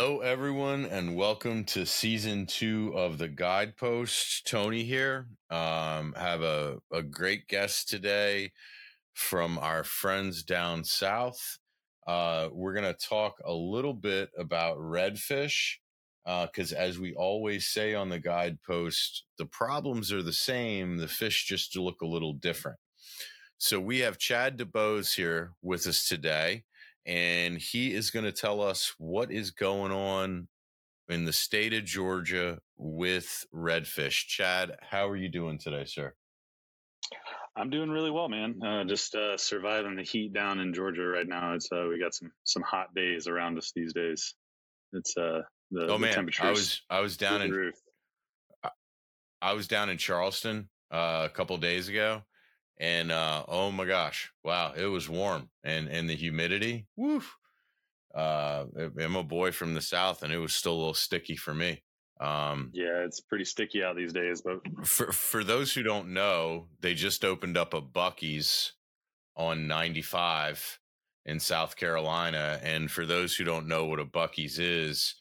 Hello, everyone, and welcome to season two of the Guidepost. Tony here. Um, have a, a great guest today from our friends down south. Uh, we're going to talk a little bit about redfish because, uh, as we always say on the Guidepost, the problems are the same, the fish just look a little different. So, we have Chad Dubose here with us today and he is going to tell us what is going on in the state of Georgia with redfish. Chad, how are you doing today, sir? I'm doing really well, man. Uh, just uh, surviving the heat down in Georgia right now. It's uh, we got some some hot days around us these days. It's uh the, oh man, I was I was down in. I was down in Charleston uh, a couple days ago, and uh, oh my gosh, wow, it was warm and and the humidity. Woof. Uh, I'm a boy from the south, and it was still a little sticky for me. Um, yeah, it's pretty sticky out these days. But for for those who don't know, they just opened up a Buc-ee's on 95 in South Carolina, and for those who don't know what a Buc-ee's is,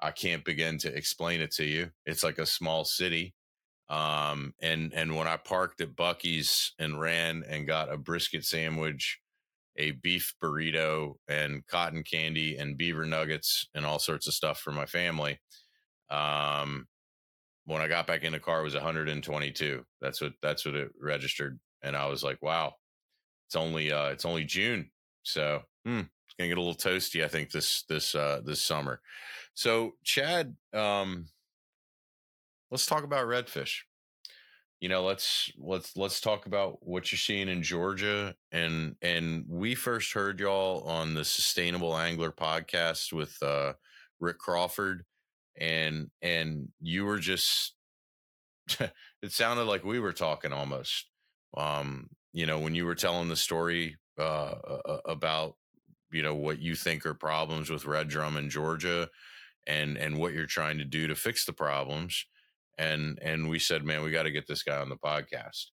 I can't begin to explain it to you. It's like a small city um, and and when I parked at Buc-ee's and ran and got a brisket sandwich, a beef burrito, and cotton candy and beaver nuggets and all sorts of stuff for my family. Um, when I got back in the car, it was 122. That's what that's what it registered, and I was like, wow, it's only uh, it's only June, so hmm, it's gonna get a little toasty, I think this this uh, this summer. So Chad, um, let's talk about redfish. You know, let's let's let's talk about what you're seeing in Georgia and and we first heard y'all on the Sustainable Angler podcast with uh Rick Crawford and and you were just it sounded like we were talking almost um you know when you were telling the story uh about you know what you think are problems with red drum in Georgia and and what you're trying to do to fix the problems and and we said, man, we got to get this guy on the podcast.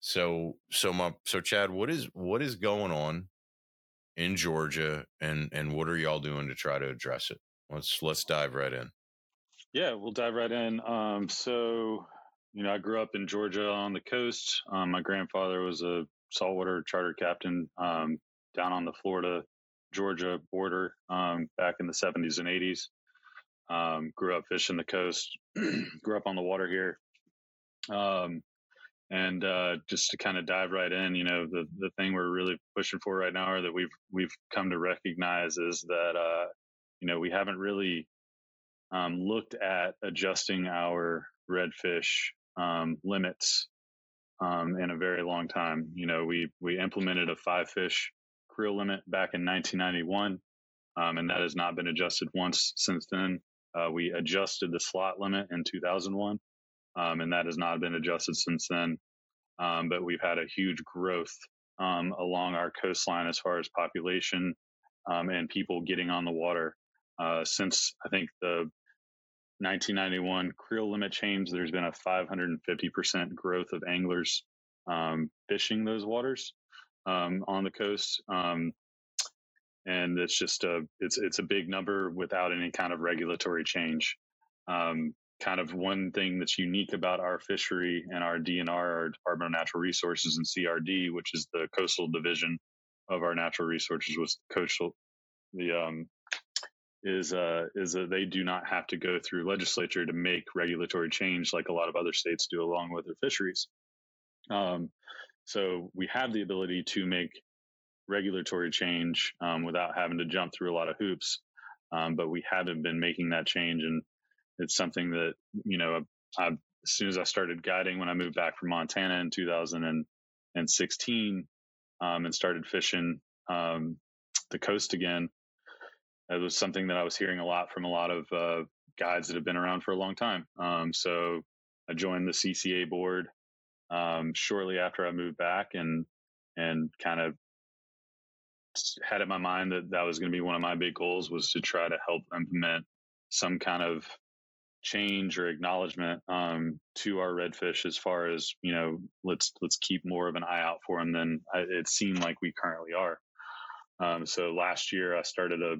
So so my so Chad, what is what is going on in Georgia, and and what are y'all doing to try to address it? Let's let's dive right in. Yeah, we'll dive right in. Um, so you know, I grew up in Georgia on the coast. Um, my grandfather was a saltwater charter captain um, down on the Florida Georgia border um, back in the 70s and 80s. Um, grew up fishing the coast, grew up on the water here. Um, and uh, just to kind of dive right in, you know, the the thing we're really pushing for right now, or that we've we've come to recognize, is that uh, you know we haven't really um, looked at adjusting our redfish um, limits um, in a very long time. You know, we we implemented a five fish creel limit back in 1991, um, and that has not been adjusted once since then. Uh, we adjusted the slot limit in 2001, um, and that has not been adjusted since then. Um, but we've had a huge growth um, along our coastline as far as population um, and people getting on the water. Uh, since I think the 1991 creel limit change, there's been a 550% growth of anglers um, fishing those waters um, on the coast and it's just a it's it's a big number without any kind of regulatory change. Um, kind of one thing that's unique about our fishery and our DNR, our Department of Natural Resources, and CRD, which is the coastal division of our natural resources, was coastal. The um, is uh, is that they do not have to go through legislature to make regulatory change like a lot of other states do along with their fisheries. Um, so we have the ability to make regulatory change um, without having to jump through a lot of hoops. Um, but we haven't been making that change, and it's something that you know, I, as soon as I started guiding when I moved back from Montana in 2016 um, and started fishing um, the coast again, it was something that I was hearing a lot from a lot of uh, guides that have been around for a long time. Um, so I joined the CCA board um, shortly after I moved back, and and kind of had in my mind that that was going to be one of my big goals was to try to help implement some kind of change or acknowledgement um, to our redfish as far as you know let's let's keep more of an eye out for them than it seemed like we currently are. Um, so last year i started a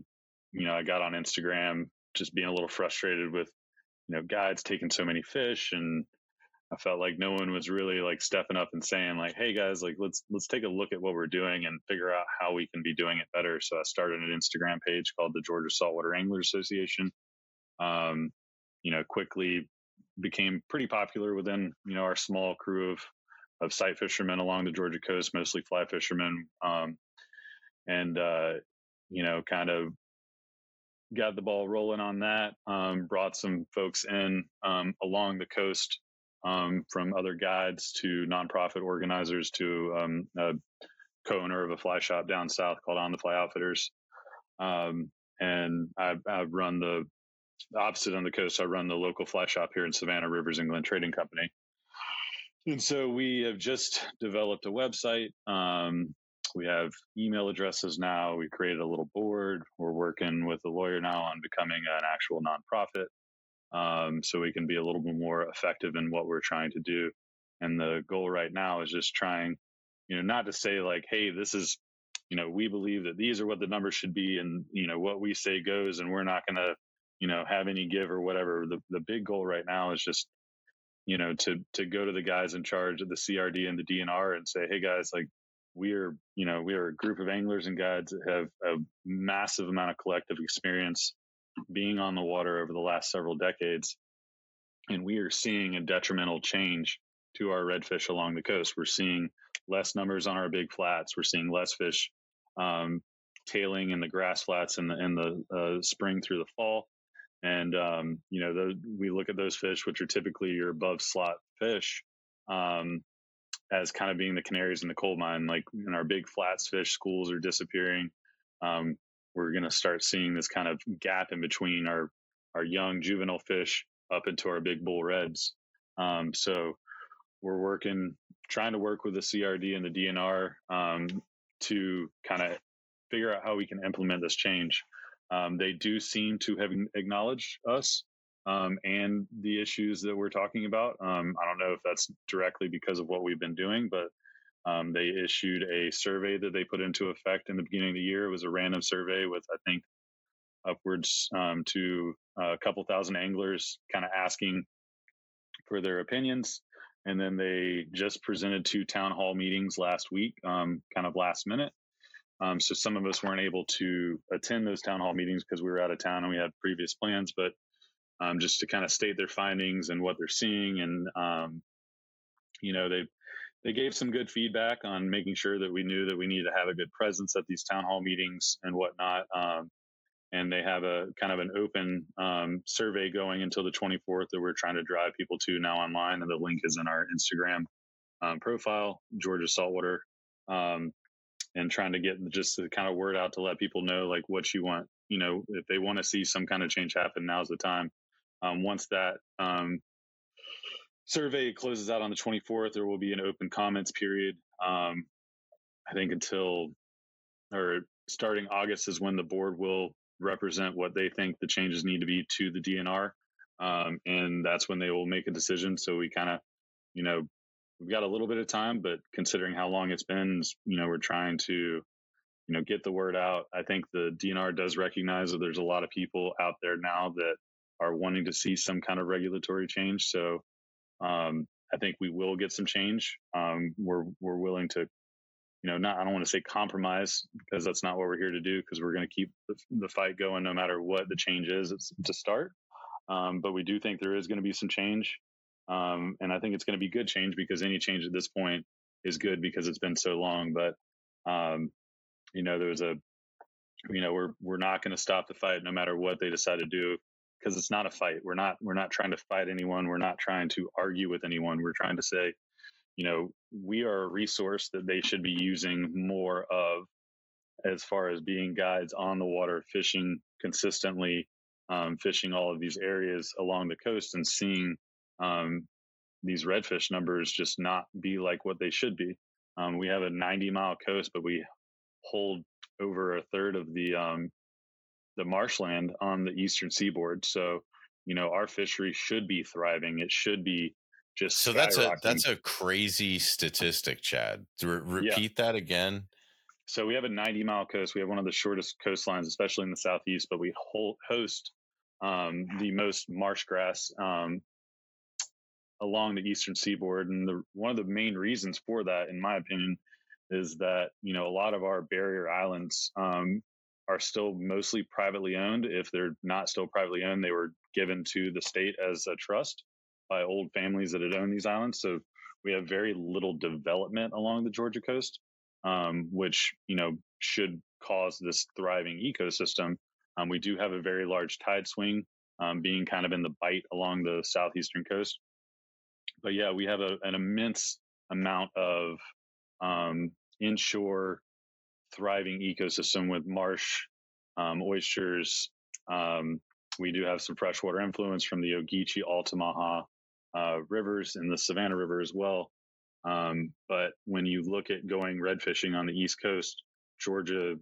you know i got on instagram just being a little frustrated with you know guides taking so many fish and I felt like no one was really like stepping up and saying like, "Hey guys, like let's let's take a look at what we're doing and figure out how we can be doing it better." So I started an Instagram page called the Georgia Saltwater Anglers Association. Um, you know, quickly became pretty popular within you know our small crew of of sight fishermen along the Georgia coast, mostly fly fishermen, um, and uh, you know, kind of got the ball rolling on that. Um, brought some folks in um, along the coast um, from other guides to nonprofit organizers to um, a co-owner of a fly shop down south called On the Fly Outfitters. Um, and I, I, run the opposite on the coast. I run the local fly shop here in Savannah Rivers and Glen Trading Company. And so we have just developed a website. Um, we have email addresses now. We created a little board. We're working with a lawyer now on becoming an actual nonprofit um, so we can be a little bit more effective in what we're trying to do. And the goal right now is just trying, you know, not to say like, hey, this is, you know, we believe that these are what the numbers should be, and you know what we say goes, and we're not going to, you know, have any give or whatever. The the big goal right now is just, you know, to to go to the guys in charge of the CRD and the DNR and say, hey guys, like we are, you know, we are a group of anglers and guides that have a massive amount of collective experience being on the water over the last several decades. And we are seeing a detrimental change to our redfish along the coast. We're seeing less numbers on our big flats. We're seeing less fish um, tailing in the grass flats in the in the uh, spring through the fall. And um, you know, the, we look at those fish, which are typically your above slot fish, um, as kind of being the canaries in the coal mine. Like in our big flats fish, schools are disappearing. Um, we're going to start seeing this kind of gap in between our our young juvenile fish up into our big bull reds. Um, so we're working, trying to work with the CRD and the DNR um, to kind of figure out how we can implement this change. Um, they do seem to have acknowledged us um, and the issues that we're talking about. Um, I don't know if that's directly because of what we've been doing, but um, they issued a survey that they put into effect in the beginning of the year. It was a random survey with, I think, upwards um, to a couple thousand anglers kind of asking for their opinions. And then they just presented two town hall meetings last week, um, kind of last minute. Um, so some of us weren't able to attend those town hall meetings because we were out of town and we had previous plans, but um, just to kind of state their findings and what they're seeing. And, um, you know, they they gave some good feedback on making sure that we knew that we needed to have a good presence at these town hall meetings and whatnot. Um, and they have a kind of an open um, survey going until the 24th that we're trying to drive people to now online. And the link is in our Instagram um, profile, Georgia Saltwater, um, and trying to get just the kind of word out to let people know like what you want. You know, if they want to see some kind of change happen, now's the time. Um, once that um, survey closes out on the 24th. There will be an open comments period. Um, I think until or starting August is when the board will represent what they think the changes need to be to the DNR. Um, and that's when they will make a decision. So we kind of, you know, we've got a little bit of time, but considering how long it's been, you know, we're trying to, you know, get the word out. I think the DNR does recognize that there's a lot of people out there now that are wanting to see some kind of regulatory change. So um, I think we will get some change. Um, we're we're willing to, you know, not I don't want to say compromise because that's not what we're here to do because we're going to keep the, the, fight going no matter what the change is to start. Um, but we do think there is going to be some change, um, and I think it's going to be good change because any change at this point is good because it's been so long. But um, you know, there's a, you know, we're we're not going to stop the fight no matter what they decide to do because it's not a fight. We're not we're not trying to fight anyone. We're not trying to argue with anyone. We're trying to say, you know, we are a resource that they should be using more of as far as being guides on the water, fishing consistently um, fishing all of these areas along the coast and seeing um, these redfish numbers just not be like what they should be. Um, we have a 90 mile coast, but we hold over a third of the um, the marshland on the eastern seaboard. So, you know, our fishery should be thriving. It should be just so that's a that's a crazy statistic, Chad. Re- repeat yeah. that again. So we have a 90 mile coast. We have one of the shortest coastlines, especially in the southeast. But we host um, the most marsh grass um, along the eastern seaboard, and the, one of the main reasons for that, in my opinion, is that you know a lot of our barrier islands um, are still mostly privately owned. If they're not still privately owned, they were given to the state as a trust by old families that had owned these islands. So we have very little development along the Georgia coast, um, which you know should cause this thriving ecosystem. Um, we do have a very large tide swing, um, being kind of in the bight along the southeastern coast. But yeah, we have a, an immense amount of um, inshore thriving ecosystem with marsh, um, oysters. Um, we do have some freshwater influence from the Ogeechee, Altamaha uh, rivers and the Savannah River as well. Um, but when you look at going red fishing on the East Coast, Georgia,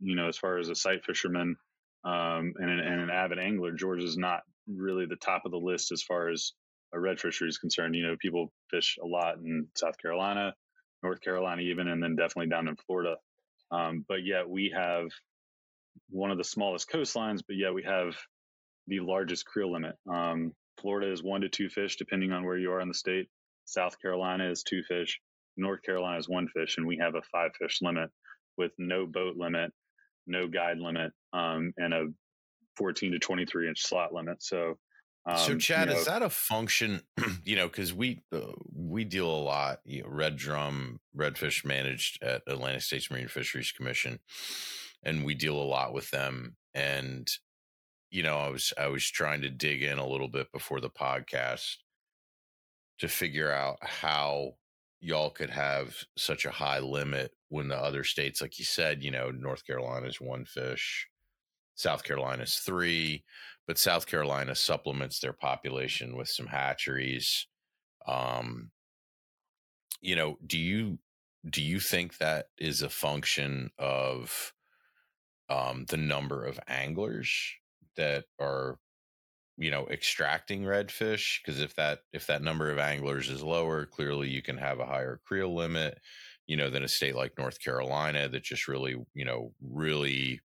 you know, as far as a sight fisherman um, and, an, and, an, avid angler, Georgia is not really the top of the list as far as a red fishery is concerned. You know, people fish a lot in South Carolina, North Carolina, even, and then definitely down in Florida. Um, but yet we have one of the smallest coastlines, but yet we have the largest creel limit. Um, Florida is one to two fish, depending on where you are in the state. South Carolina is two fish. North Carolina is one fish, and we have a five fish limit with no boat limit, no guide limit, um, and a 14 to 23 inch slot limit. So, um, so Chad, you know, is that a function? you know, because we uh, we deal a lot. You know, red drum, redfish managed at Atlantic States Marine Fisheries Commission, and we deal a lot with them. And you know, I was I was trying to dig in a little bit before the podcast to figure out how y'all could have such a high limit when the other states, like you said, you know, North Carolina is one fish, South Carolina is three, but South Carolina supplements their population with some hatcheries. Um, you know, do you do you think that is a function of um, the number of anglers that are you know extracting redfish because if that if that number of anglers is lower clearly you can have a higher creel limit you know than a state like north carolina that just really you know really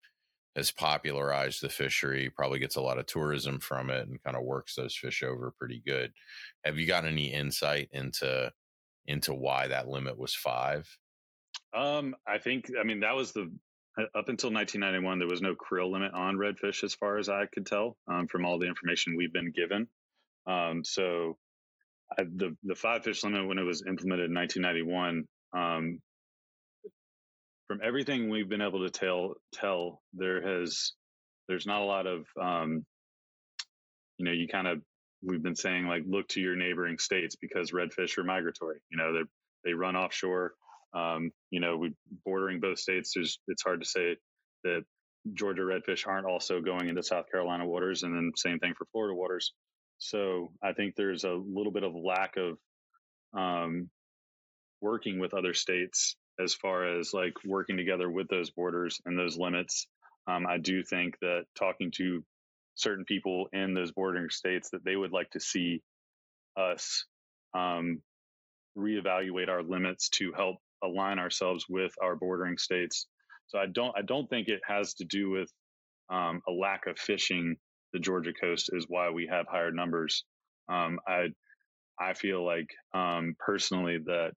has popularized the fishery probably gets a lot of tourism from it and kind of works those fish over pretty good have you got any insight into into why that limit was five um i think i mean that was the up until 1991, there was no creel limit on redfish, as far as I could tell um, from all the information we've been given. Um, so, I, the the five fish limit when it was implemented in 1991, um, from everything we've been able to tell, tell there has there's not a lot of um, you know you kind of we've been saying like look to your neighboring states because redfish are migratory. You know they they run offshore. Um, you know, we bordering both states. There's it's hard to say that Georgia redfish aren't also going into South Carolina waters, and then same thing for Florida waters. So I think there's a little bit of lack of um, working with other states as far as like working together with those borders and those limits. Um, I do think that talking to certain people in those bordering states that they would like to see us um, reevaluate our limits to help align ourselves with our bordering states. So I don't I don't think it has to do with um, a lack of fishing. The Georgia coast is why we have higher numbers. Um, I I feel like um, personally that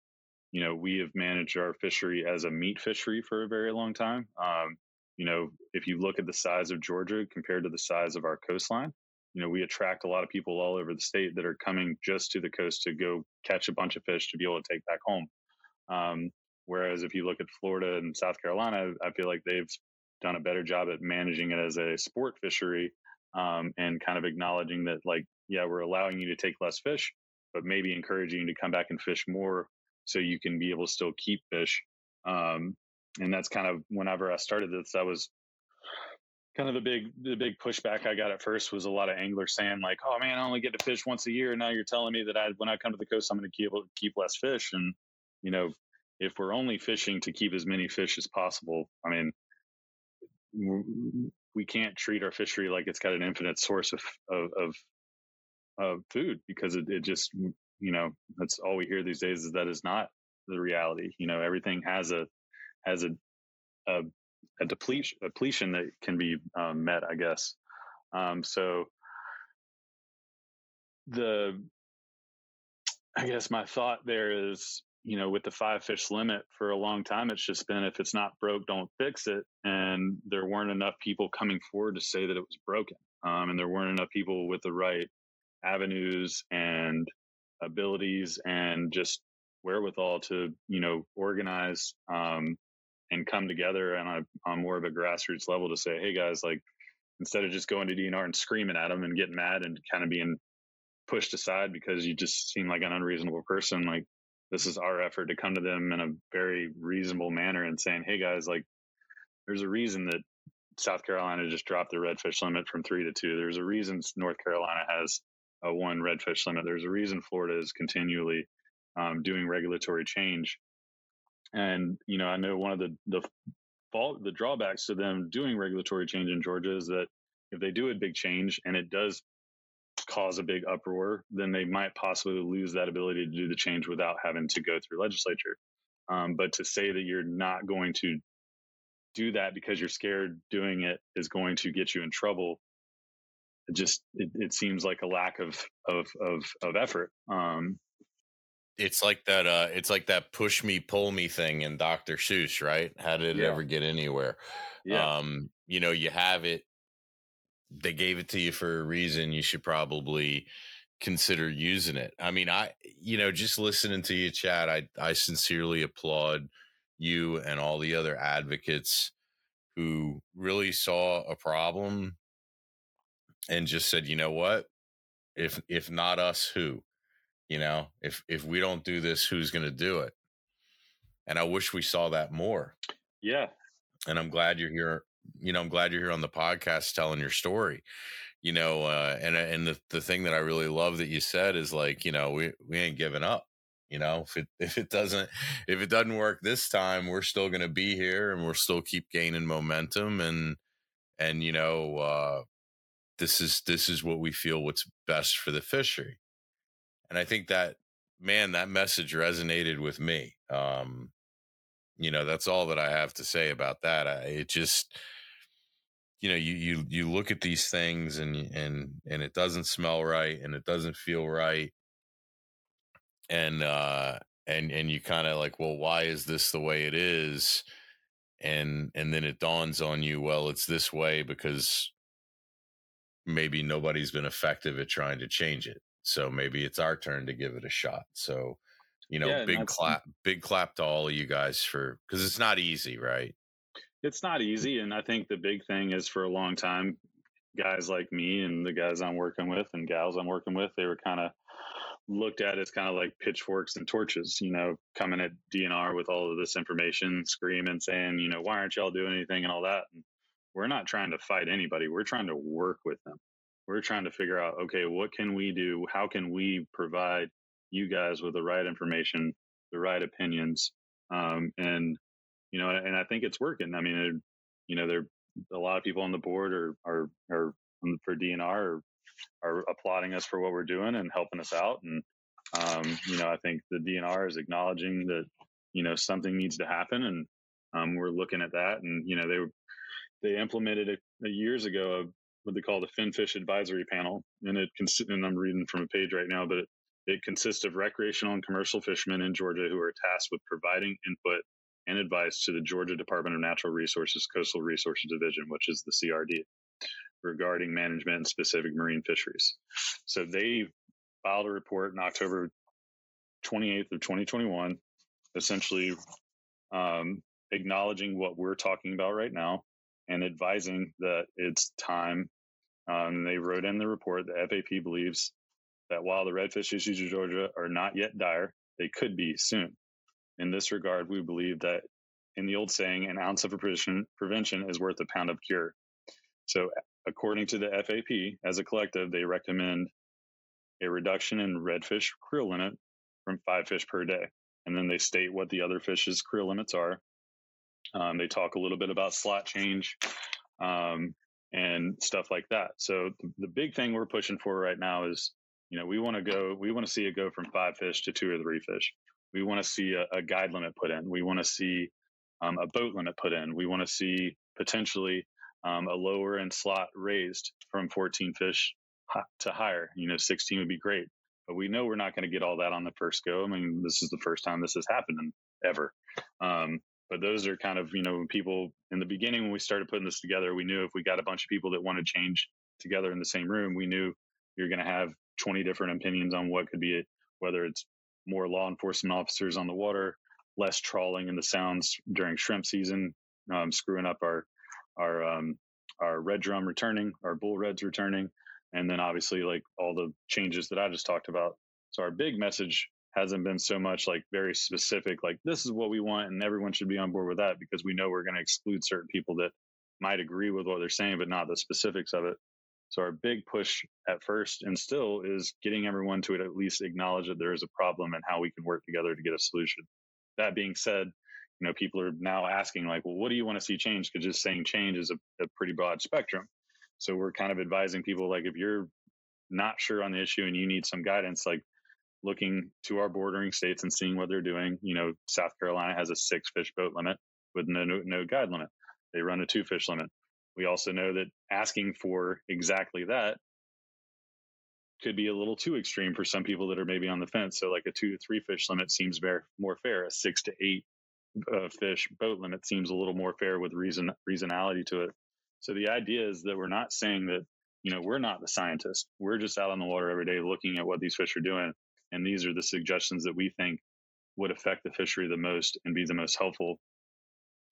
you know we have managed our fishery as a meat fishery for a very long time. Um, you know, if you look at the size of Georgia compared to the size of our coastline, you know, we attract a lot of people all over the state that are coming just to the coast to go catch a bunch of fish to be able to take back home. Um, whereas if you look at Florida and South Carolina, I feel like they've done a better job at managing it as a sport fishery um, and kind of acknowledging that, like, yeah, we're allowing you to take less fish, but maybe encouraging you to come back and fish more so you can be able to still keep fish. Um, and that's kind of whenever I started this, that was kind of the big the big pushback I got at first was a lot of anglers saying like, "Oh man, I only get to fish once a year. Now you're telling me that I when I come to the coast, I'm going to keep keep less fish." And you know, if we're only fishing to keep as many fish as possible, I mean, we can't treat our fishery like it's got an infinite source of of, of, of food because it, it just you know that's all we hear these days is that is not the reality. You know, everything has a has a a, a depletion depletion that can be um, met, I guess. Um, so the I guess my thought there is you know, with the five fish limit for a long time, it's just been if it's not broke, don't fix it. And there weren't enough people coming forward to say that it was broken. Um, and there weren't enough people with the right avenues and abilities and just wherewithal to, you know, organize um, and come together on a on more of a grassroots level to say, hey guys, like instead of just going to DNR and screaming at them and getting mad and kind of being pushed aside because you just seem like an unreasonable person, like this is our effort to come to them in a very reasonable manner and saying, hey guys, like there's a reason that South Carolina just dropped the redfish limit from three to two. There's a reason North Carolina has a one redfish limit. There's a reason Florida is continually um, doing regulatory change. And you know, I know one of the the fault, the drawbacks to them doing regulatory change in Georgia is that if they do a big change and it does cause a big uproar, then they might possibly lose that ability to do the change without having to go through legislature. Um, but to say that you're not going to do that because you're scared doing it is going to get you in trouble, it just it, it seems like a lack of of of, of effort. Um, it's like that uh it's like that push me pull me thing in dr seuss right how did it yeah. ever get anywhere yeah. um you know you have it they gave it to you for a reason. You should probably consider using it. I mean, I, you know, just listening to you chat, I, I sincerely applaud you and all the other advocates who really saw a problem and just said, you know what? If, if not us, who? You know, if, if we don't do this, who's going to do it? And I wish we saw that more. Yeah. And I'm glad you're here you know, I'm glad you're here on the podcast telling your story. You know, uh, and uh, and the the thing that I really love that you said is like, you know, we we ain't giving up. You know, if it if it doesn't if it doesn't work this time, we're still going to be here and we'll still keep gaining momentum and and you know, uh, this is this is what we feel what's best for the fishery. And I think that man, that message resonated with me. Um, you know, that's all that I have to say about that. I, it just you know you you you look at these things and and and it doesn't smell right and it doesn't feel right and uh and and you kind of like well why is this the way it is and and then it dawns on you well it's this way because maybe nobody's been effective at trying to change it so maybe it's our turn to give it a shot so you know yeah, big clap big clap to all of you guys for because it's not easy right it's not easy. And I think the big thing is for a long time, guys like me and the guys I'm working with and gals I'm working with, they were kind of looked at as kind of like pitchforks and torches, you know, coming at DNR with all of this information, screaming, saying, you know, why aren't y'all doing anything and all that. And we're not trying to fight anybody. We're trying to work with them. We're trying to figure out, okay, what can we do? How can we provide you guys with the right information, the right opinions, um, and you know, and I think it's working. I mean, it, you know, there a lot of people on the board are are are for DNR are, are applauding us for what we're doing and helping us out. And um, you know, I think the DNR is acknowledging that you know something needs to happen, and um, we're looking at that. And you know, they they implemented a, it years ago. what they call the FinFish Advisory Panel, and it cons- and I'm reading from a page right now, but it, it consists of recreational and commercial fishermen in Georgia who are tasked with providing input and advice to the Georgia Department of Natural Resources Coastal Resources Division, which is the CRD, regarding management and specific marine fisheries. So they filed a report in October 28th of 2021, essentially um, acknowledging what we're talking about right now and advising that it's time. Um, they wrote in the report that FAP believes that while the redfish issues in Georgia are not yet dire, they could be soon. In this regard, we believe that in the old saying, an ounce of prevention, is worth a pound of cure. So, according to the FAP, as a collective, they recommend a reduction in redfish creel limit from five fish per day. And then they state what the other fish's creel limits are. Um, they talk a little bit about slot change um, and stuff like that. So the, the big thing we're pushing for right now is, you know, we want to go, we want to see it go from five fish to two or three fish. We want to see a, a, guide limit put in. We want to see um, a boat limit put in. We want to see potentially um, a lower end slot raised from 14 fish to higher. You know, 16 would be great, but we know we're not going to get all that on the first go. I mean, this is the first time this has happened ever. Um, but those are kind of, you know, people in the beginning, when we started putting this together, we knew if we got a bunch of people that want to change together in the same room, we knew you're going to have 20 different opinions on what could be it, whether it's more law enforcement officers on the water, less trawling in the sounds during shrimp season, um, screwing up our our um, our red drum returning, our bull reds returning, and then obviously like all the changes that I just talked about. So our big message hasn't been so much like very specific, like this is what we want, and everyone should be on board with that because we know we're going to exclude certain people that might agree with what they're saying, but not the specifics of it. So our big push at first and still is getting everyone to at least acknowledge that there is a problem and how we can work together to get a solution. That being said, you know, people are now asking like, well, what do you want to see change? Because just saying change is a, a pretty broad spectrum. So we're kind of advising people like if you're not sure on the issue and you need some guidance, like looking to our bordering states and seeing what they're doing. You know, South Carolina has a six fish boat limit with no, no, no guide limit. They run a two fish limit. We also know that asking for exactly that could be a little too extreme for some people that are maybe on the fence. So, like a two to three fish limit seems very more fair. A six to eight uh, fish boat limit seems a little more fair with reason reasonality to it. So the idea is that we're not saying that, you know, we're not the scientists. We're just out on the water every day looking at what these fish are doing. And these are the suggestions that we think would affect the fishery the most and be the most helpful.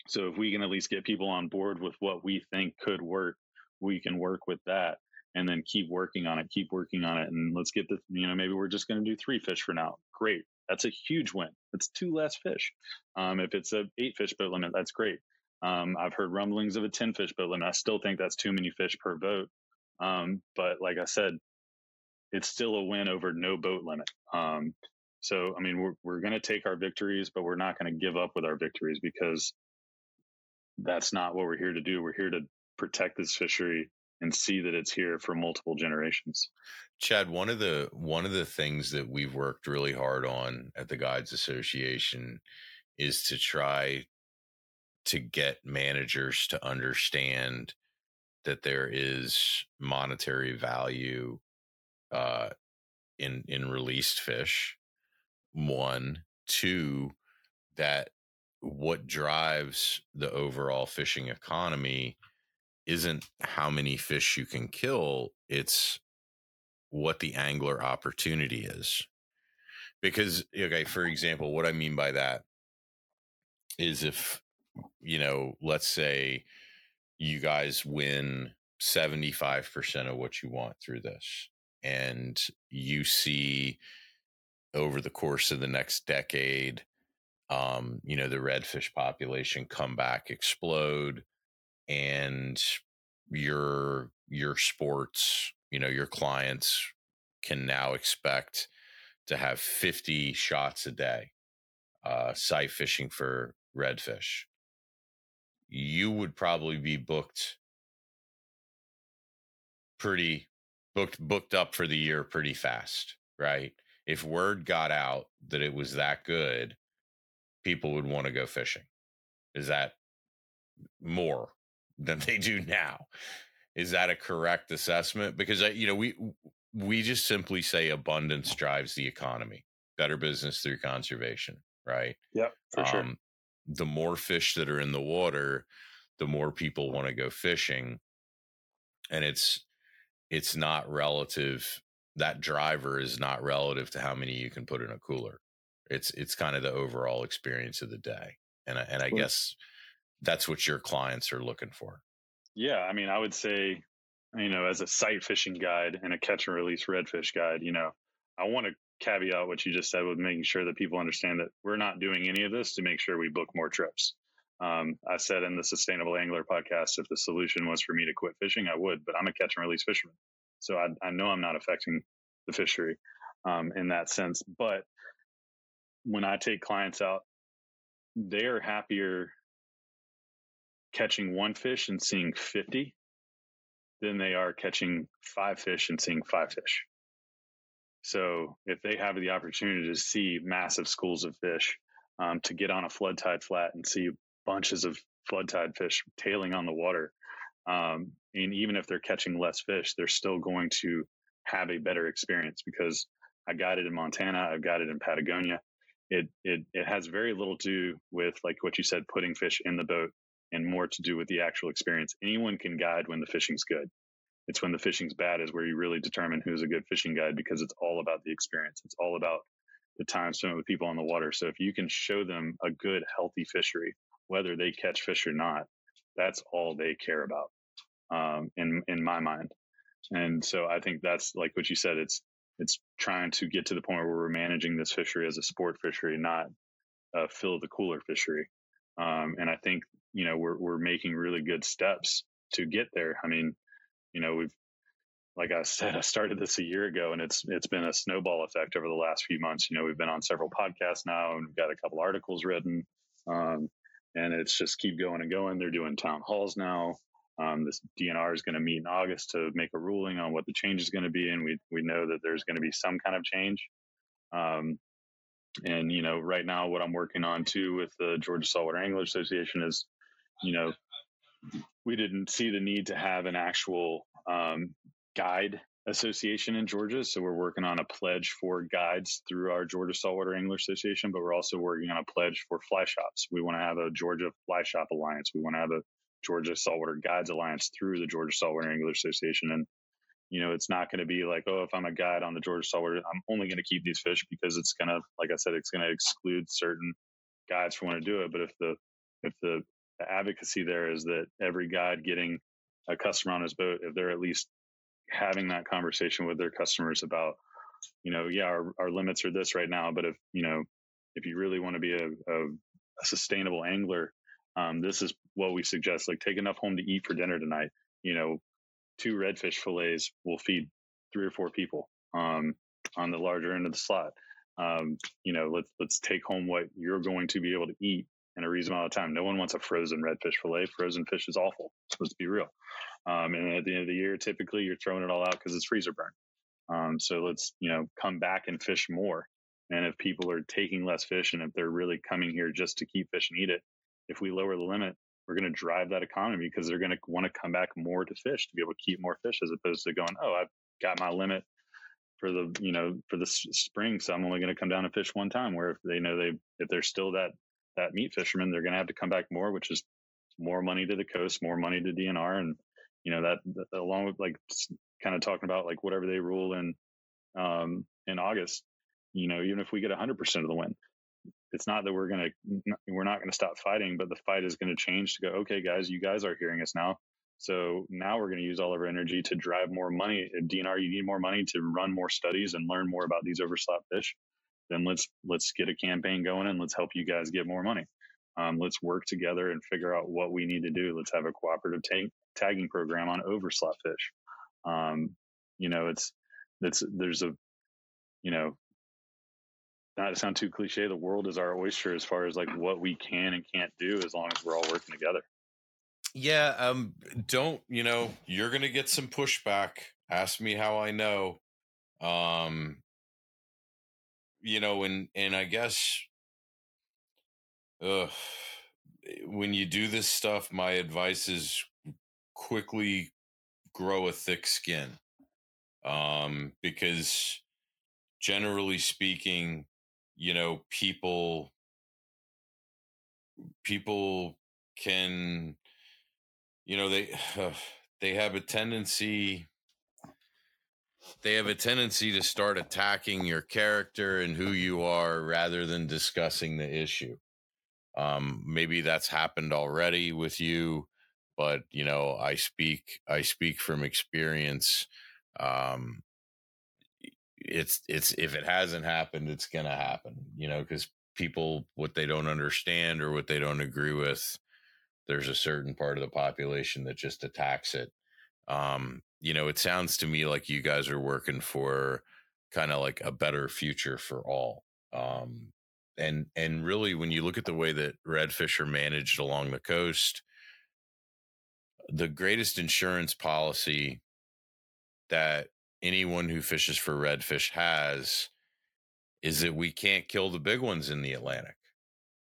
So if we can at least get people on board with what we think could work, we can work with that and then keep working on it, keep working on it. And let's get the, you know, maybe we're just going to do three fish for now. Great. That's a huge win. It's two less fish. Um, if it's a eight fish boat limit, that's great. Um, I've heard rumblings of a 10 fish boat limit. I still think that's too many fish per boat. Um, but like I said, it's still a win over no boat limit. Um, so, I mean, we're, we're going to take our victories, but we're not going to give up with our victories because that's not what we're here to do. We're here to protect this fishery and see that it's here for multiple generations. Chad, one of the one of the things that we've worked really hard on at the Guides Association is to try to get managers to understand that there is monetary value uh, in in released fish. One, two, that what drives the overall fishing economy isn't how many fish you can kill; it's what the angler opportunity is. Because, okay, for example, what I mean by that is if you know, let's say you guys win 75% of what you want through this and you see over the course of the next decade um, you know the redfish population come back explode and your your sports you know your clients can now expect to have 50 shots a day uh, sight fishing for redfish. You would probably be booked pretty booked booked up for the year pretty fast, right? If word got out that it was that good, people would want to go fishing. Is that more than they do now? Is that a correct assessment? Because you know we we just simply say abundance drives the economy, better business through conservation, right? Yeah, for um, sure the more fish that are in the water, the more people want to go fishing. And it's it's not relative that driver is not relative to how many you can put in a cooler. It's it's kind of the overall experience of the day. And I, and I guess that's what your clients are looking for. Yeah, I mean, I would say, you know, as a sight fishing guide and a catch and release redfish guide, you know, I want to caveat what you just said with making sure that people understand that we're not doing any of this to make sure we book more trips. Um, I said in the Sustainable Angler podcast, if the solution was for me to quit fishing, I would, but I'm a catch and release fisherman. So I, I know I'm not affecting the fishery um, in that sense. But when I take clients out, they're happier catching one fish and seeing 50 than they are catching five fish and seeing five fish. So if they have the opportunity to see massive schools of fish, um, to get on a flood tide flat and see bunches of flood tide fish tailing on the water, um, and even if they're catching less fish, they're still going to have a better experience because I got it in Montana, I've got it in Patagonia. It it it has very little to do with like what you said, putting fish in the boat, and more to do with the actual experience. Anyone can guide when the fishing's good. It's when the fishing's bad is where you really determine who's a good fishing guide because it's all about the experience. It's all about the time spent with people on the water. So if you can show them a good, healthy fishery, whether they catch fish or not, that's all they care about um, in in my mind. And so I think that's like what you said. It's it's trying to get to the point where we're managing this fishery as a sport fishery, not a fill the cooler fishery. Um, and I think you know we're we're making really good steps to get there. I mean, you know, we've like I said, I started this a year ago, and it's it's been a snowball effect over the last few months. You know, we've been on several podcasts now, and we've got a couple articles written, um, and it's just keep going and going. They're doing town halls now. Um, this DNR is going to meet in August to make a ruling on what the change is going to be, and we we know that there's going to be some kind of change. Um, and you know, right now, what I'm working on too with the Georgia Saltwater Angler Association is, you know, we didn't see the need to have an actual um, guide association in Georgia. So we're working on a pledge for guides through our Georgia Saltwater Angler Association, but we're also working on a pledge for fly shops. We want to have a Georgia Fly Shop Alliance. We want to have a Georgia Saltwater Guides Alliance through the Georgia Saltwater Angler Association. And, you know, it's not going to be like, oh, if I'm a guide on the Georgia Saltwater, I'm only going to keep these fish because it's going to, like I said, it's going to exclude certain guides from want to do it. But if the, if the, the advocacy there is that every guide getting a customer on his boat, if they're at least having that conversation with their customers about, you know, yeah, our, our limits are this right now, but if, you know, if you really want to be a, a, a sustainable angler, um, this is what we suggest. Like take enough home to eat for dinner tonight. You know, two redfish fillets will feed three or four people um, on the larger end of the slot. Um, you know, let's let's take home what you're going to be able to eat in a reasonable amount of time. No one wants a frozen redfish fillet. Frozen fish is awful. Let's be real. Um, and at the end of the year, typically you're throwing it all out because it's freezer burn. Um, so let's, you know, come back and fish more. And if people are taking less fish and if they're really coming here just to keep fish and eat it, if we lower the limit, we're going to drive that economy because they're going to want to come back more to fish to be able to keep more fish as opposed to going, oh, I've got my limit for the, you know, for the spring. So I'm only going to come down and fish one time where if they know they, if they're still that, that meat fisherman, they're going to have to come back more, which is more money to the coast, more money to DNR. And you know that, that along with like kind of talking about like whatever they rule in um, in August, you know, even if we get 100% of the win, it's not that we're going to we're not going to stop fighting, but the fight is going to change to go, okay, guys, you guys are hearing us now. So now we're going to use all of our energy to drive more money. DNR, you need more money to run more studies and learn more about these overslot fish. Then let's let's get a campaign going and let's help you guys get more money. Um, let's work together and figure out what we need to do. Let's have a cooperative tank tagging program on overslot fish. Um, you know, it's it's there's a you know not to sound too cliche, the world is our oyster as far as like what we can and can't do as long as we're all working together. Yeah, um don't, you know, you're to get some pushback. Ask me how I know. Um you know, and and I guess uh when you do this stuff, my advice is quickly grow a thick skin. Um, because generally speaking, you know, people people can you know they uh, they have a tendency they have a tendency to start attacking your character and who you are rather than discussing the issue um, maybe that's happened already with you but you know i speak i speak from experience um it's it's if it hasn't happened it's gonna happen you know because people what they don't understand or what they don't agree with there's a certain part of the population that just attacks it. Um, you know, it sounds to me like you guys are working for kind of like a better future for all. Um, and and really, when you look at the way that redfish are managed along the coast, the greatest insurance policy that anyone who fishes for redfish has is that we can't kill the big ones in the Atlantic.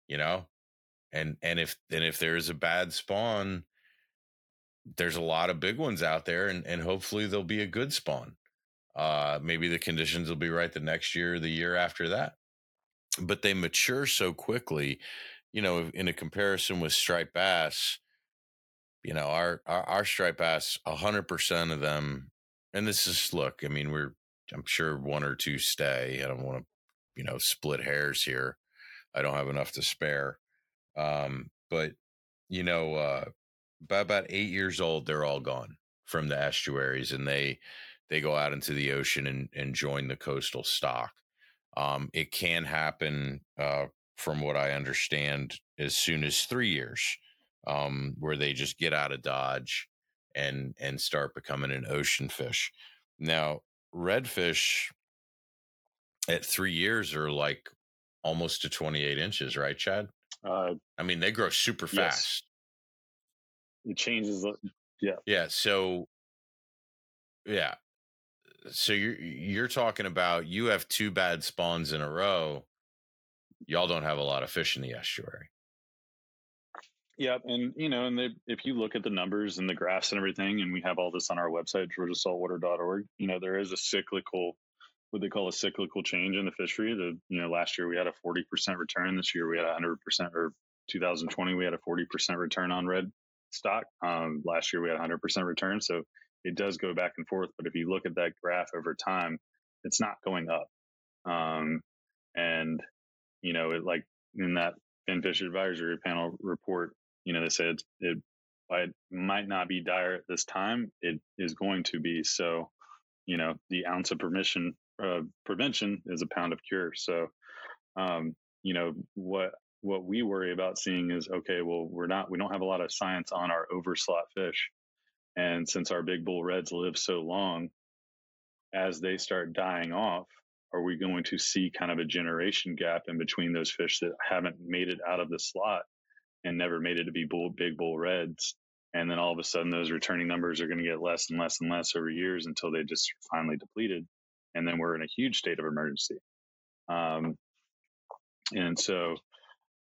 You know, and and if and if there is a bad spawn there's a lot of big ones out there and, and hopefully there'll be a good spawn. Uh, maybe the conditions will be right the next year, the year after that. But they mature so quickly, you know, in a comparison with striped bass, you know, our, our, our striped bass, hundred percent of them, and this is, look, I mean, we're, I'm sure one or two stay. I don't want to, you know, split hairs here. I don't have enough to spare. Um, but you know, uh, by about eight years old, they're all gone from the estuaries, and they they go out into the ocean and, and join the coastal stock. Um, it can happen, uh, from what I understand, as soon as three years, um, where they just get out of Dodge and and start becoming an ocean fish. Now, redfish at three years are like almost to 28 inches, right, Chad? Uh, I mean, they grow super fast. It changes. Yeah. Yeah. So, yeah. So you're you're talking about you have two bad spawns in a row. Y'all don't have a lot of fish in the estuary. Yeah, and you know, and they, if you look at the numbers and the graphs and everything, and we have all this on our website, georgiasaltwater.org, you know, there is a cyclical, what they call a cyclical change in the fishery. The you know, last year we had a forty percent return. This year we had a hundred percent, or 2020 we had a forty percent return on red stock. Um, last year we had 100% return, so it does go back and forth. But if you look at that graph over time, it's not going up. Um, and you know, it like in that FinFish Advisory Panel report, you know, they said it, it might not be dire at this time. It is going to be. So, you know, the ounce of permission uh, prevention is a pound of cure. So, um, you know, what what we worry about seeing is okay, well, we're not, we don't have a lot of science on our overslot fish. And since our big bull reds live so long, as they start dying off, are we going to see kind of a generation gap in between those fish that haven't made it out of the slot and never made it to be bull, big bull reds? And then all of a sudden, those returning numbers are going to get less and less and less over years until they just finally depleted. And then we're in a huge state of emergency. Um, and so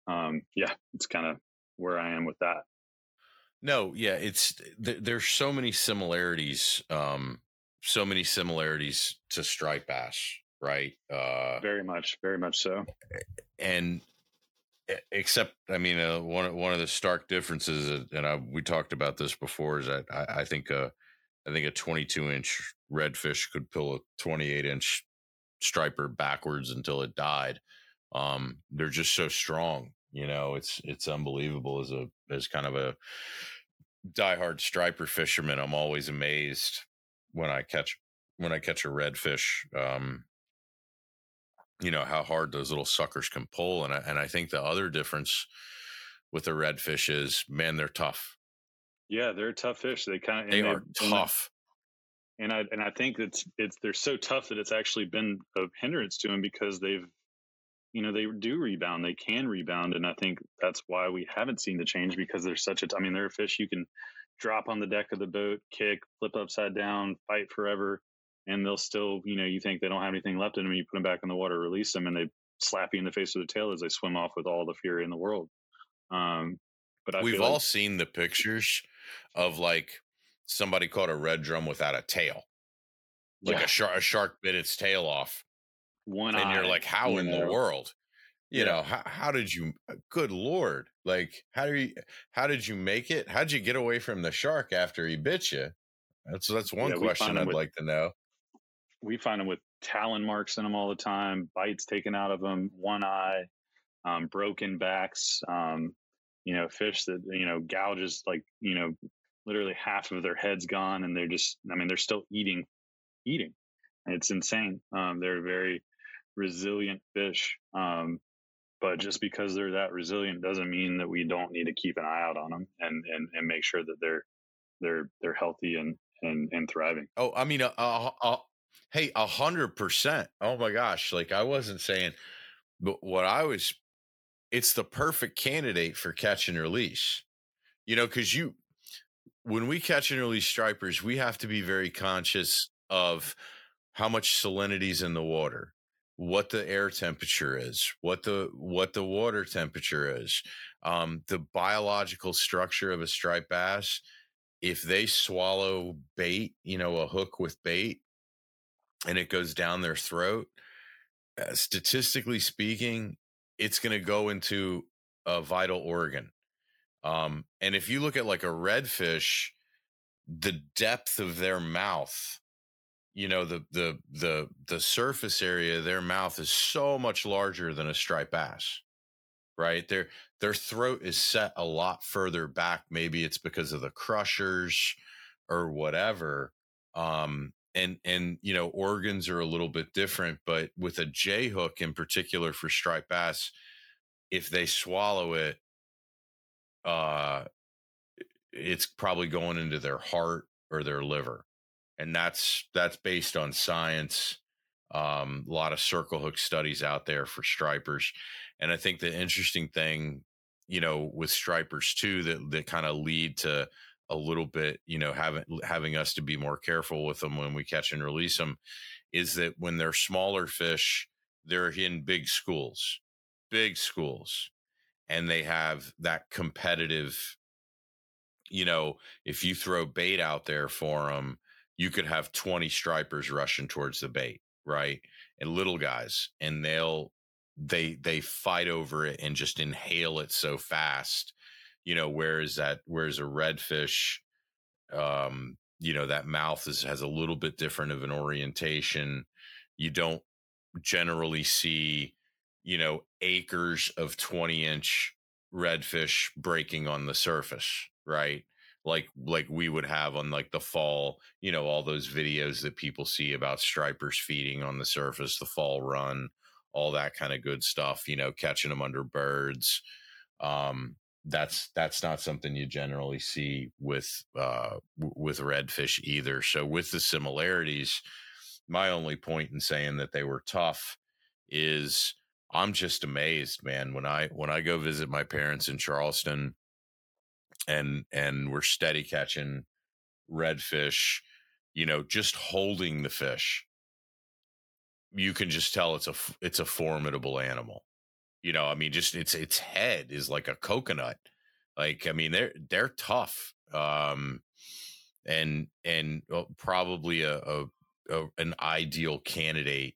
um, yeah, it's kind of where I am with that. No, yeah, it's th- there's so many similarities, um, so many similarities to striped bass, right? Uh, very much, very much so. And except, I mean, uh, one one of the stark differences, and I, we talked about this before, is that I, I think a I think a 22 inch redfish could pull a 28 inch striper backwards until it died. Um, they're just so strong you know, it's it's unbelievable as a as kind of a diehard striper fisherman. I'm always amazed when I catch when I catch a redfish. Um, you know how hard those little suckers can pull, and I, and I think the other difference with the redfish is, man, they're tough. Yeah, they're tough fish. They kind of they are tough. And I and I think it's it's they're so tough that it's actually been a hindrance to them because they've you know, they do rebound. They can rebound. And I think that's why we haven't seen the change because there's such a, I mean, there are a fish you can drop on the deck of the boat, kick, flip upside down, fight forever. And they'll still, you know, you think they don't have anything left in them. You put them back in the water, release them, and they slap you in the face with the tail as they swim off with all the fury in the world. Um, but I we've all like, seen the pictures of like somebody caught a red drum without a tail, like yeah. a shark. A shark bit its tail off, one eye. and eye, you're like how you in know. the world you yeah. know how, how did you uh, good lord like how do you how did you make it how'd you get away from the shark after he bit you that's that's one yeah, question i'd with, like to know we find them with talon marks in them all the time bites taken out of them one eye um, broken backs um, you know fish that you know gouges like you know literally half of their heads gone and they're just i mean they're still eating eating it's insane um, they're very resilient fish. Um, but just because they're that resilient doesn't mean that we don't need to keep an eye out on them and and, and make sure that they're they're they're healthy and and and thriving. Oh, I mean, uh, uh, hey, a hundred percent. Oh my gosh, like I wasn't saying, but what I was, it's the perfect candidate for catch and release. You know, because you, when we catch and release stripers, we have to be very conscious of how much salinity is in the water what the air temperature is, what the what the water temperature is, um, the biological structure of a striped bass. If they swallow bait, you know, a hook with bait, and it goes down their throat, uh, statistically speaking, it's going to go into a vital organ. Um, and if you look at like a redfish, the depth of their mouth you know the the the the surface area of their mouth is so much larger than a striped bass right? Their their throat is set a lot further back. Maybe it's because of the crushers or whatever um and and you know organs are a little bit different but with a j hook in particular for striped bass if they swallow it uh it's probably going into their heart or their liver and that's that's based on science. Um, a lot of circle hook studies out there for stripers, and I think the interesting thing, you know, with stripers too, that that kind of lead to a little bit, you know, having having us to be more careful with them when we catch and release them, is that when they're smaller fish, they're in big schools, big schools, and they have that competitive. You know, if you throw bait out there for them, you could have 20 stripers rushing towards the bait, right? And little guys, and they'll they they fight over it and just inhale it so fast. You know, whereas that whereas a redfish, um, you know, that mouth is has a little bit different of an orientation. You don't generally see, you know, acres of 20 inch redfish breaking on the surface, right? Like like we would have on like the fall you know all those videos that people see about stripers feeding on the surface the fall run all that kind of good stuff you know catching them under birds um that's that's not something you generally see with uh with redfish either. So with the similarities my only point in saying that they were tough is i'm just amazed man when i when i go visit my parents in charleston and and we're steady catching redfish you know just holding the fish. You can just tell it's a it's a formidable animal. You know i mean just its its head is like a coconut. Like i mean they're they're tough um and and probably a, a, a an ideal candidate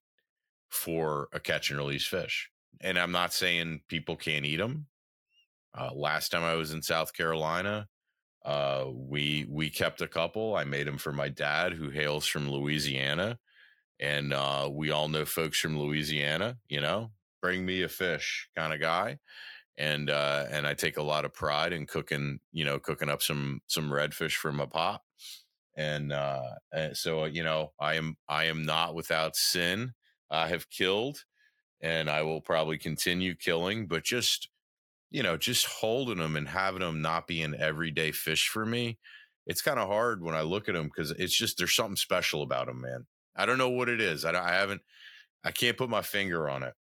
for a catch and release fish. And i'm not saying people can't eat them uh, last time I was in South Carolina, uh, we we kept a couple. I made them for my dad, who hails from Louisiana, and uh, we all know folks from Louisiana. You know, bring me a fish kind of guy, and uh, and I take a lot of pride in cooking. You know, cooking up some some redfish for my pop, and, uh, and so you know, I am I am not without sin. I have killed, and I will probably continue killing, but just you know, just holding them and having them not be an everyday fish for me, it's kind of hard when I look at them because it's just there's something special about them, man. I don't know what it is. I, I haven't, I can't put my finger on it,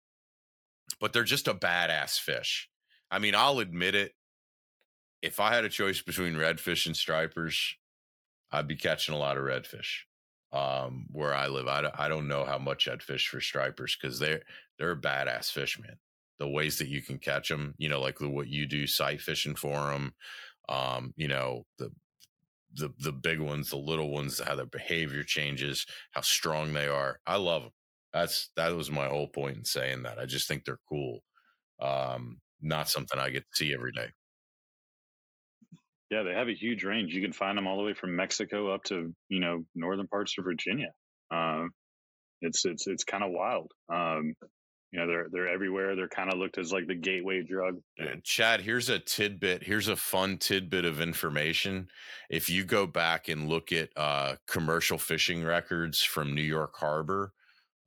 but they're just a badass fish. I mean, I'll admit it. If I had a choice between redfish and stripers, I'd be catching a lot of redfish um, where I live. I I don't know how much I'd fish for stripers because they're they're a badass fish, man the ways that you can catch them, you know, like the, what you do sight fishing for them, um, you know, the, the, the big ones, the little ones, how their behavior changes, how strong they are. I love them. That's, that was my whole point in saying that. I just think they're cool. Um, not something I get to see every day. Yeah, they have a huge range. You can find them all the way from Mexico up to you know northern parts of Virginia. Um, it's it's it's kind of wild. Um, you know they're they're everywhere. They're kind of looked as like the gateway drug. Chad here's a tidbit here's a fun tidbit of information. If you go back and look at uh, commercial fishing records from new york harbor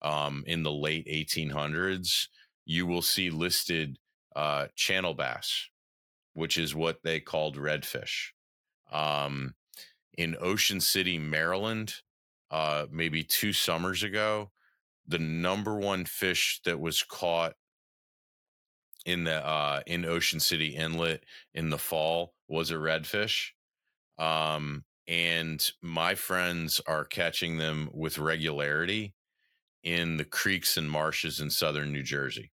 um, in the late 1800s you will see listed uh, channel bass, which is what they called redfish. Um, in Ocean City, Maryland, uh, maybe two summers ago, the number one fish that was caught in the uh, in Ocean City Inlet in the fall was a redfish. Um, and my friends are catching them with regularity in the creeks and marshes in southern New Jersey.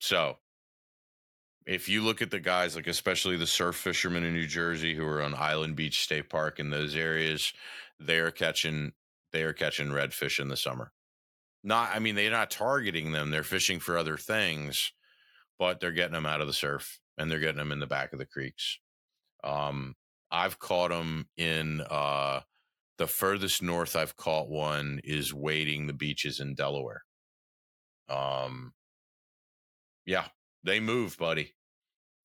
So, if you look at the guys, like especially the surf fishermen in New Jersey who are on Island Beach State Park in those areas, they are catching they are catching redfish in the summer. Not, I mean, they're not targeting them; they're fishing for other things, but they're getting them out of the surf and they're getting them in the back of the creeks. Um, I've caught them in uh, the furthest north I've caught one is wading the beaches in Delaware. Um, yeah, they move, buddy.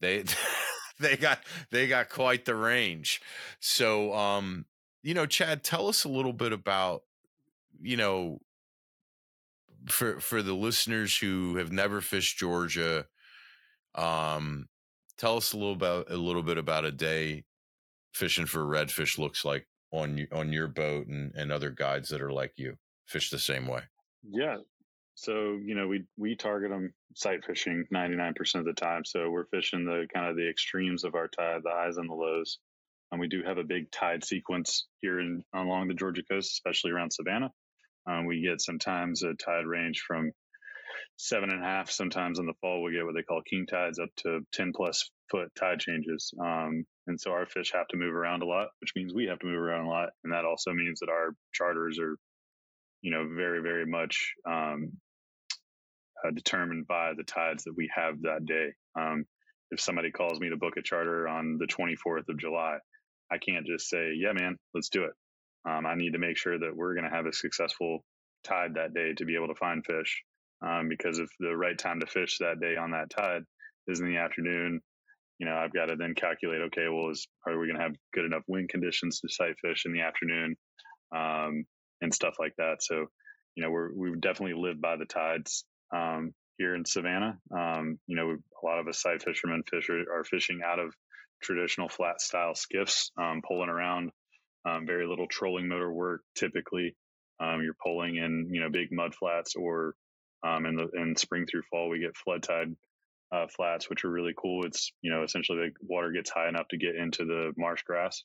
They they got they got quite the range. So, um, you know, Chad, tell us a little bit about, you know, for for the listeners who have never fished Georgia, um, tell us a little about a little bit about a day fishing for redfish looks like on on your boat and and other guides that are like you fish the same way. Yeah. So, you know, we we target them sight fishing 99% of the time. So, we're fishing the kind of the extremes of our tide, the highs and the lows. And we do have a big tide sequence here in along the Georgia coast, especially around Savannah. Um, we get sometimes a tide range from seven and a half. Sometimes in the fall, we get what they call king tides up to 10 plus foot tide changes. Um, and so our fish have to move around a lot, which means we have to move around a lot. And that also means that our charters are, you know, very, very much um, uh, determined by the tides that we have that day. Um, if somebody calls me to book a charter on the 24th of July, I can't just say, yeah, man, let's do it. Um, I need to make sure that we're going to have a successful tide that day to be able to find fish. Um, because if the right time to fish that day on that tide is in the afternoon, you know, I've got to then calculate, okay, well, is, are we going to have good enough wind conditions to sight fish in the afternoon um, and stuff like that? So, you know, we're, we definitely lived by the tides um, here in Savannah. Um, you know, a lot of us sight fishermen fish are, are fishing out of traditional flat style skiffs, um, pulling around, um, very little trolling motor work typically. Um, you're pulling in, you know, big mud flats or in the in spring through fall we get flood tide uh, flats, which are really cool. It's you know essentially the water gets high enough to get into the marsh grass,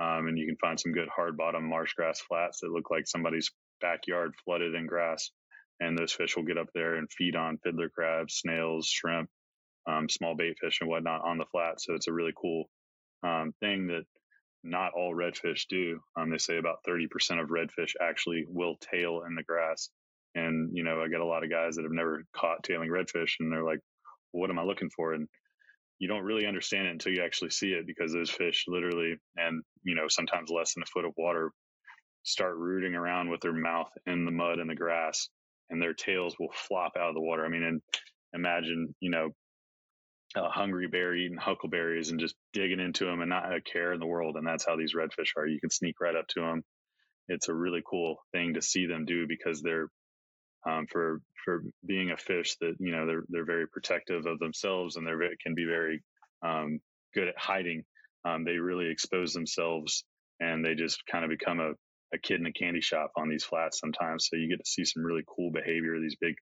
um, and you can find some good hard bottom marsh grass flats that look like somebody's backyard flooded in grass. And those fish will get up there and feed on fiddler crabs, snails, shrimp, um, small bait fish, and whatnot on the flat. So it's a really cool um, thing that not all redfish do. Um, they say about 30% of redfish actually will tail in the grass. And, you know, I get a lot of guys that have never caught tailing redfish and they're like, what am I looking for? And you don't really understand it until you actually see it because those fish literally, and you know, sometimes less than a foot of water, start rooting around with their mouth in the mud and the grass, and their tails will flop out of the water. I mean, and imagine, you know, a hungry bear eating huckleberries and just digging into them and not a care in the world. And that's how these redfish are. You can sneak right up to them. It's a really cool thing to see them do because they're um, for for being a fish that you know they're they're very protective of themselves and they can be very um, good at hiding. Um, they really expose themselves and they just kind of become a, a kid in a candy shop on these flats sometimes. So you get to see some really cool behavior. These big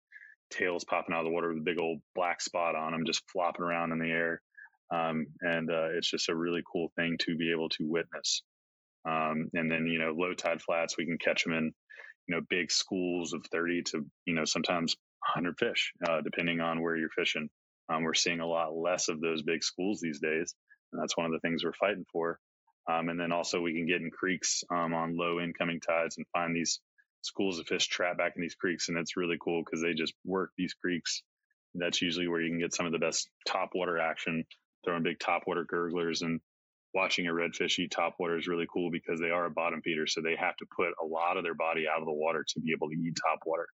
tails popping out of the water with a big old black spot on them, just flopping around in the air. Um, and uh, it's just a really cool thing to be able to witness. Um, and then you know low tide flats, we can catch them in you know big schools of 30 to you know sometimes 100 fish uh, depending on where you're fishing um, we're seeing a lot less of those big schools these days and that's one of the things we're fighting for um, and then also we can get in creeks um, on low incoming tides and find these schools of fish trap back in these creeks and it's really cool because they just work these creeks that's usually where you can get some of the best top water action throwing big top water gurglers and watching a redfish eat topwater is really cool because they are a bottom feeder. So they have to put a lot of their body out of the water to be able to eat topwater.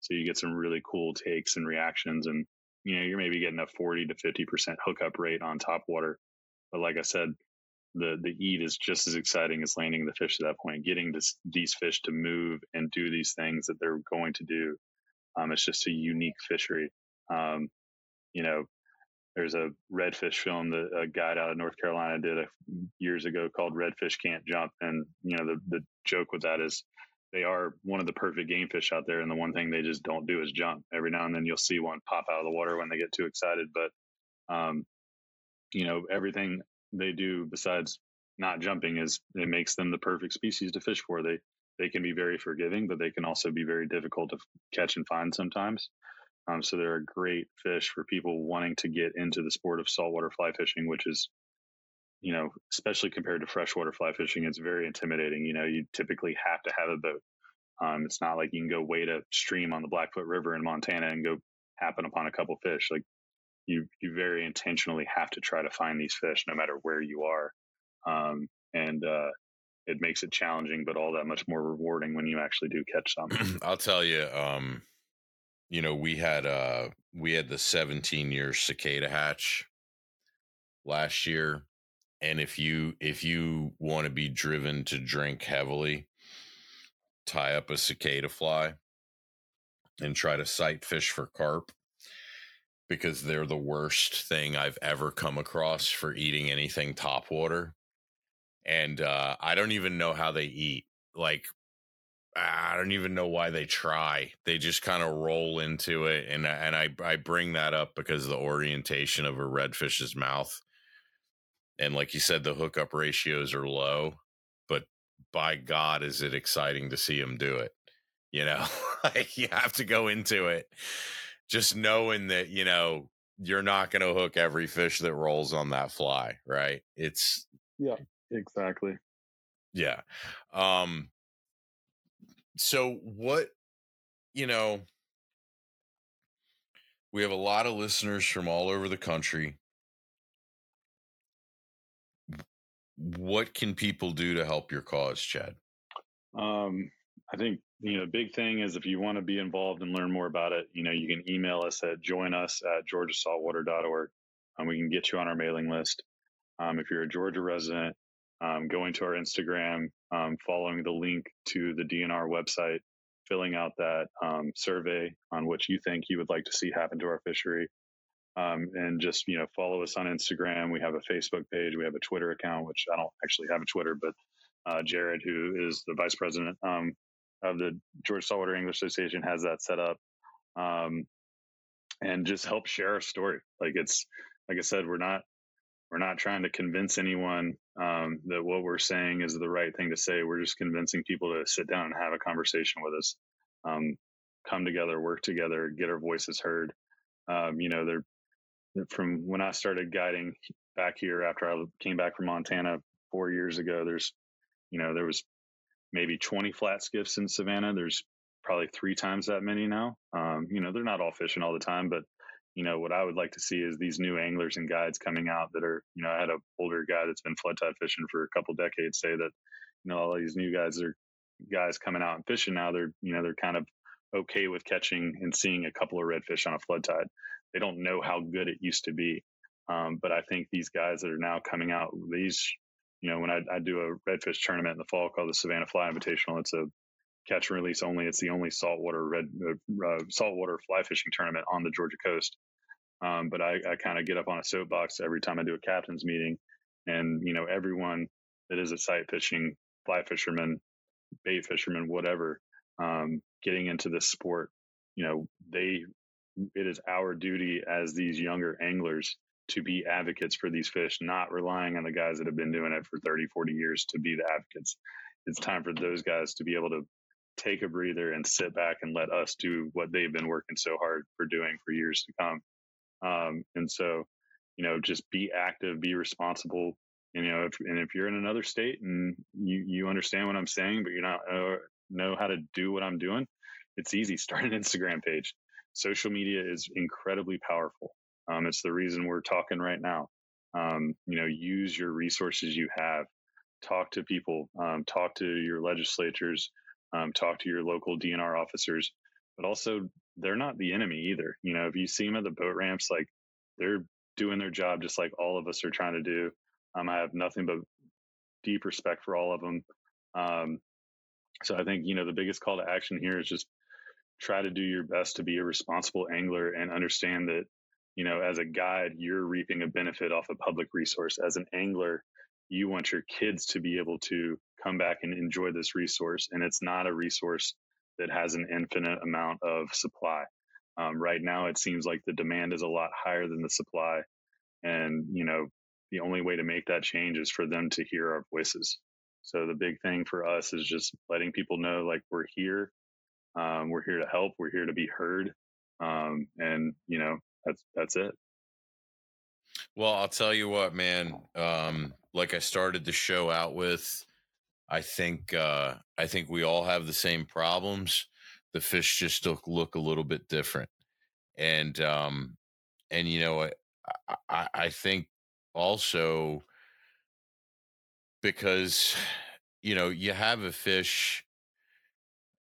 So you get some really cool takes and reactions. And, you know, you're maybe getting a 40 to 50% hookup rate on topwater. But like I said, the, the eat is just as exciting as landing the fish at that point, getting this, these fish to move and do these things that they're going to do. Um, it's just a unique fishery. Um, you know, there's a redfish film that a guide out of North Carolina did a, years ago called Redfish Can't Jump. And, you know, the, the joke with that is they are one of the perfect game fish out there. And the one thing they just don't do is jump. Every now and then you'll see one pop out of the water when they get too excited. But, um, you know, everything they do besides not jumping is it makes them the perfect species to fish for. They, they can be very forgiving, but they can also be very difficult to catch and find sometimes. Um, so they're a great fish for people wanting to get into the sport of saltwater fly fishing, which is, you know, especially compared to freshwater fly fishing, it's very intimidating. You know, you typically have to have a boat. Um, it's not like you can go wade a stream on the Blackfoot River in Montana and go happen upon a couple fish. Like you, you very intentionally have to try to find these fish no matter where you are. Um, and, uh, it makes it challenging, but all that much more rewarding when you actually do catch some. I'll tell you, um, you know, we had uh we had the 17 year cicada hatch last year. And if you if you want to be driven to drink heavily, tie up a cicada fly and try to sight fish for carp because they're the worst thing I've ever come across for eating anything top water. And uh, I don't even know how they eat. Like I don't even know why they try. They just kind of roll into it, and and I I bring that up because the orientation of a redfish's mouth, and like you said, the hookup ratios are low, but by God, is it exciting to see him do it? You know, like you have to go into it, just knowing that you know you're not going to hook every fish that rolls on that fly, right? It's yeah, exactly. Yeah. Um so what you know we have a lot of listeners from all over the country what can people do to help your cause chad um, i think you know big thing is if you want to be involved and learn more about it you know you can email us at join us at georgiasaltwater.org and we can get you on our mailing list um, if you're a georgia resident um, going to our Instagram, um, following the link to the DNR website, filling out that um, survey on what you think you would like to see happen to our fishery. Um, and just you know follow us on Instagram. We have a Facebook page. We have a Twitter account, which I don't actually have a Twitter, but uh, Jared, who is the vice president um, of the Georgia Saltwater Anglers Association, has that set up. Um, and just help share our story. Like it's like I said, we're not we're not trying to convince anyone um, that what we're saying is the right thing to say. We're just convincing people to sit down and have a conversation with us, um, come together, work together, get our voices heard. Um, you know, they're from when I started guiding back here after I came back from Montana four years ago. There's, you know, there was maybe 20 flat skiffs in Savannah. There's probably three times that many now. Um, you know, they're not all fishing all the time, but you know, what I would like to see is these new anglers and guides coming out that are, you know, I had an older guy that's been flood tide fishing for a couple decades say that, you know, all these new guys are guys coming out and fishing now. They're, you know, they're kind of okay with catching and seeing a couple of redfish on a flood tide. They don't know how good it used to be. Um, but I think these guys that are now coming out, these, you know, when I, I do a redfish tournament in the fall called the Savannah Fly Invitational, it's a catch and release only. It's the only saltwater red uh, uh, saltwater fly fishing tournament on the Georgia coast. Um, but I, I kind of get up on a soapbox every time I do a captain's meeting, and you know everyone that is a sight fishing, fly fisherman, bait fisherman, whatever, um, getting into this sport, you know they it is our duty as these younger anglers to be advocates for these fish, not relying on the guys that have been doing it for 30, 40 years to be the advocates. It's time for those guys to be able to take a breather and sit back and let us do what they've been working so hard for doing for years to come. Um, and so, you know, just be active, be responsible. And, you know, if, and if you're in another state and you, you understand what I'm saying, but you're not uh, know how to do what I'm doing, it's easy. Start an Instagram page. Social media is incredibly powerful. Um, it's the reason we're talking right now. Um, you know, use your resources you have. Talk to people. Um, talk to your legislators. um, talk to your local DNR officers, but also they're not the enemy either. You know, if you see them at the boat ramps, like they're doing their job just like all of us are trying to do. Um, I have nothing but deep respect for all of them. Um, so I think, you know, the biggest call to action here is just try to do your best to be a responsible angler and understand that you know, as a guide, you're reaping a benefit off a public resource. As an angler, you want your kids to be able to come back and enjoy this resource. And it's not a resource that has an infinite amount of supply. Um, right now, it seems like the demand is a lot higher than the supply. And, you know, the only way to make that change is for them to hear our voices. So the big thing for us is just letting people know like we're here. Um, we're here to help. We're here to be heard. Um, and, you know, that's, that's it. Well, I'll tell you what, man. Um, like I started the show out with, I think uh, I think we all have the same problems. The fish just look, look a little bit different, and um, and you know I, I, I think also because you know you have a fish.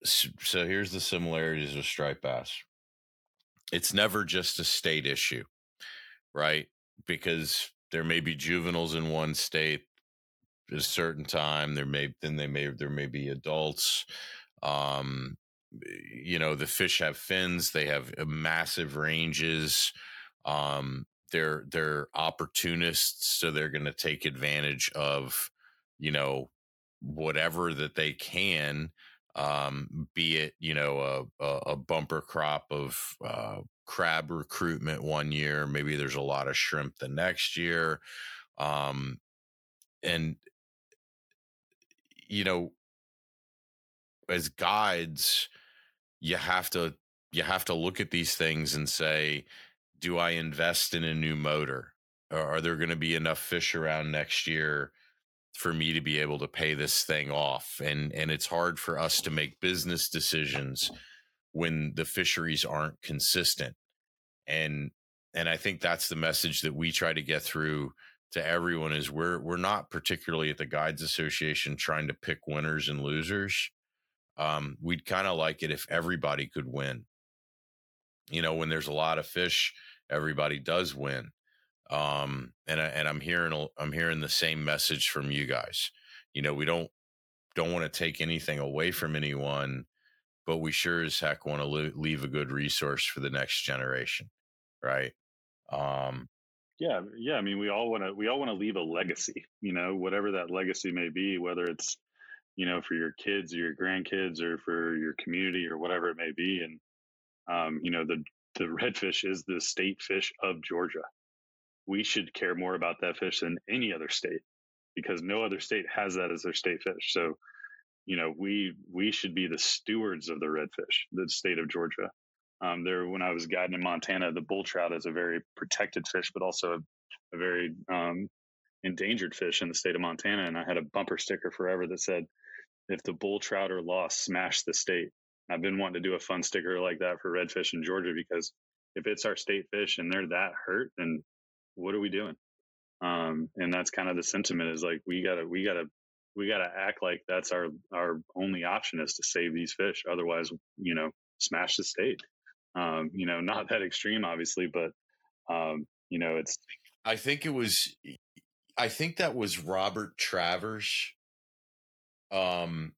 So here's the similarities of striped bass. It's never just a state issue, right? Because there may be juveniles in one state at a certain time. There may then they may there may be adults. Um, you know, the fish have fins. They have uh, massive ranges. Um, they're they're opportunists, so they're going to take advantage of you know whatever that they can. Um, be it you know a, a, bumper crop of uh, crab recruitment one year, maybe there's a lot of shrimp the next year. Um, and you know, as guides, you have to you have to look at these things and say, do I invest in a new motor? Or are there going to be enough fish around next year for me to be able to pay this thing off? And and it's hard for us to make business decisions when the fisheries aren't consistent. And and I think that's the message that we try to get through to everyone is we're we're not particularly at the guides association trying to pick winners and losers um, we'd kind of like it if everybody could win you know when there's a lot of fish everybody does win um, and I, and I'm hearing I'm hearing the same message from you guys you know we don't don't want to take anything away from anyone but we sure as heck want to leave a good resource for the next generation right um, yeah, yeah. I mean, we all want to we all want to leave a legacy. You know, whatever that legacy may be, whether it's you know for your kids or your grandkids or for your community or whatever it may be. And um, you know, the the redfish is the state fish of Georgia. We should care more about that fish than any other state because no other state has that as their state fish. So, you know, we we should be the stewards of the redfish, the state of Georgia. Um, there, when I was guiding in Montana, the bull trout is a very protected fish, but also a, a very um, endangered fish in the state of Montana. And I had a bumper sticker forever that said, "If the bull trout are lost, smash the state." I've been wanting to do a fun sticker like that for redfish in Georgia because if it's our state fish and they're that hurt, then what are we doing? Um, and that's kind of the sentiment is like we gotta we gotta we gotta act like that's our our only option is to save these fish. Otherwise, you know, smash the state. Um, you know, not that extreme, obviously, but um, you know, it's. I think it was. I think that was Robert Travers. Um,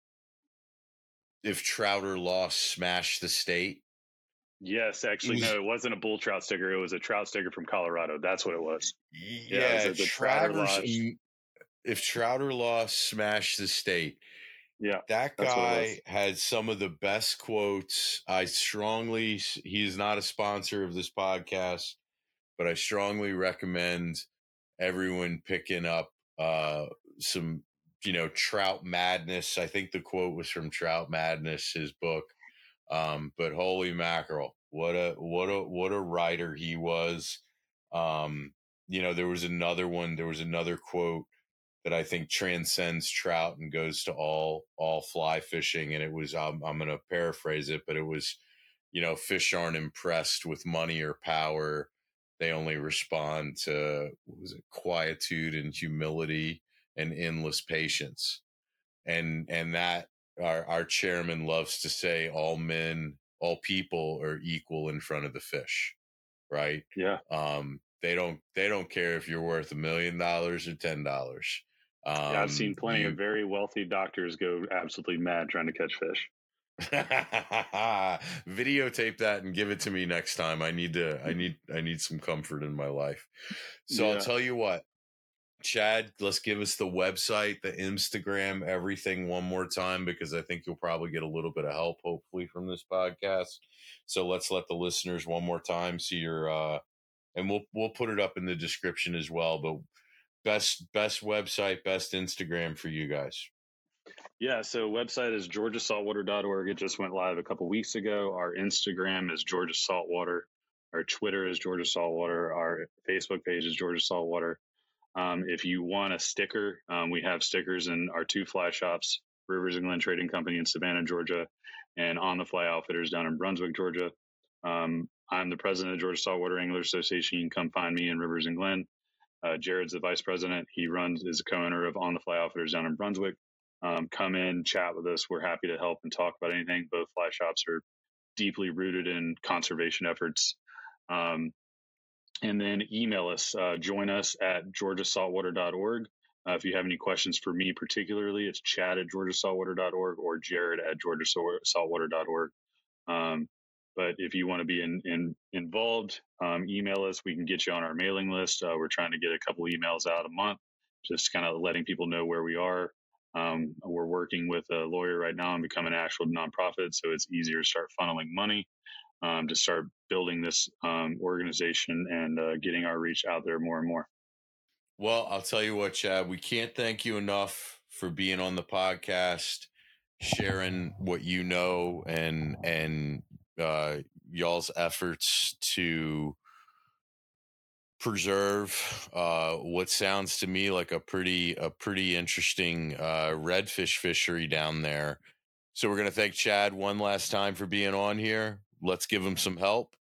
if Trouter lost, smash the state. Yes, actually, no, it wasn't a bull trout sticker. It was a trout sticker from Colorado. That's what it was. Yeah, yeah was Travers. If Trouter lost, smash the state. Yeah. That guy had some of the best quotes. I strongly, he is not a sponsor of this podcast, but I strongly recommend everyone picking up uh, some, you know, Trout Madness. I think the quote was from Trout Madness, his book. Um, but holy mackerel, what a what a what a writer he was. Um, you know, there was another one, there was another quote that I think transcends trout and goes to all all fly fishing. And it was I'm, I'm going to paraphrase it, but it was, you know, fish aren't impressed with money or power. They only respond to was it quietude and humility and endless patience. And and that our our chairman loves to say all men, all people are equal in front of the fish. Right. Yeah. Um, they don't they don't care if you're worth a million dollars or ten dollars um, yeah, I've seen plenty you, of very wealthy doctors go absolutely mad trying to catch fish. Videotape that and give it to me next time. I need to I need I need some comfort in my life. So yeah. I'll tell you what. Chad, let's give us the website, the Instagram, everything one more time because I think you'll probably get a little bit of help hopefully from this podcast. So let's let the listeners one more time see your uh and we'll we'll put it up in the description as well, but best best website, best Instagram for you guys. Yeah, so website is georgiasaltwater.org. It just went live a couple weeks ago. Our Instagram is Georgia Saltwater. Our Twitter is Georgia Saltwater. Our Facebook page is Georgia Saltwater. Um, if you want a sticker, um, we have stickers in our two fly shops, Rivers and Glen Trading Company in Savannah, Georgia, and On the Fly Outfitters down in Brunswick, Georgia. Um, I'm the president of Georgia Saltwater Anglers Association. You can come find me in Rivers and Glen. Uh, Jared's the vice president. He runs is a co-owner of On the Fly Outfitters down in Brunswick. Um, come in, chat with us. We're happy to help and talk about anything. Both fly shops are deeply rooted in conservation efforts. Um, and then email us. Uh, join us at georgiasaltwater.org. Uh, if you have any questions for me particularly, it's chad at georgiasaltwater.org or jared at georgiasaltwater.org. Um, but if you want to be in, in involved, um, email us. We can get you on our mailing list. Uh, we're trying to get a couple emails out a month, just kind of letting people know where we are. Um, we're working with a lawyer right now and become an actual nonprofit, so it's easier to start funneling money um, to start building this um, organization and uh, getting our reach out there more and more. Well, I'll tell you what, Chad, we can't thank you enough for being on the podcast, sharing what you know, and and uh, y'all's efforts to preserve uh, what sounds to me like a pretty a pretty interesting uh, redfish fishery down there. So we're going to thank Chad one last time for being on here. Let's give them some help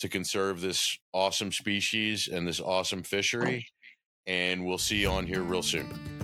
to conserve this awesome species and this awesome oh. fishery. And we'll see you on here real soon.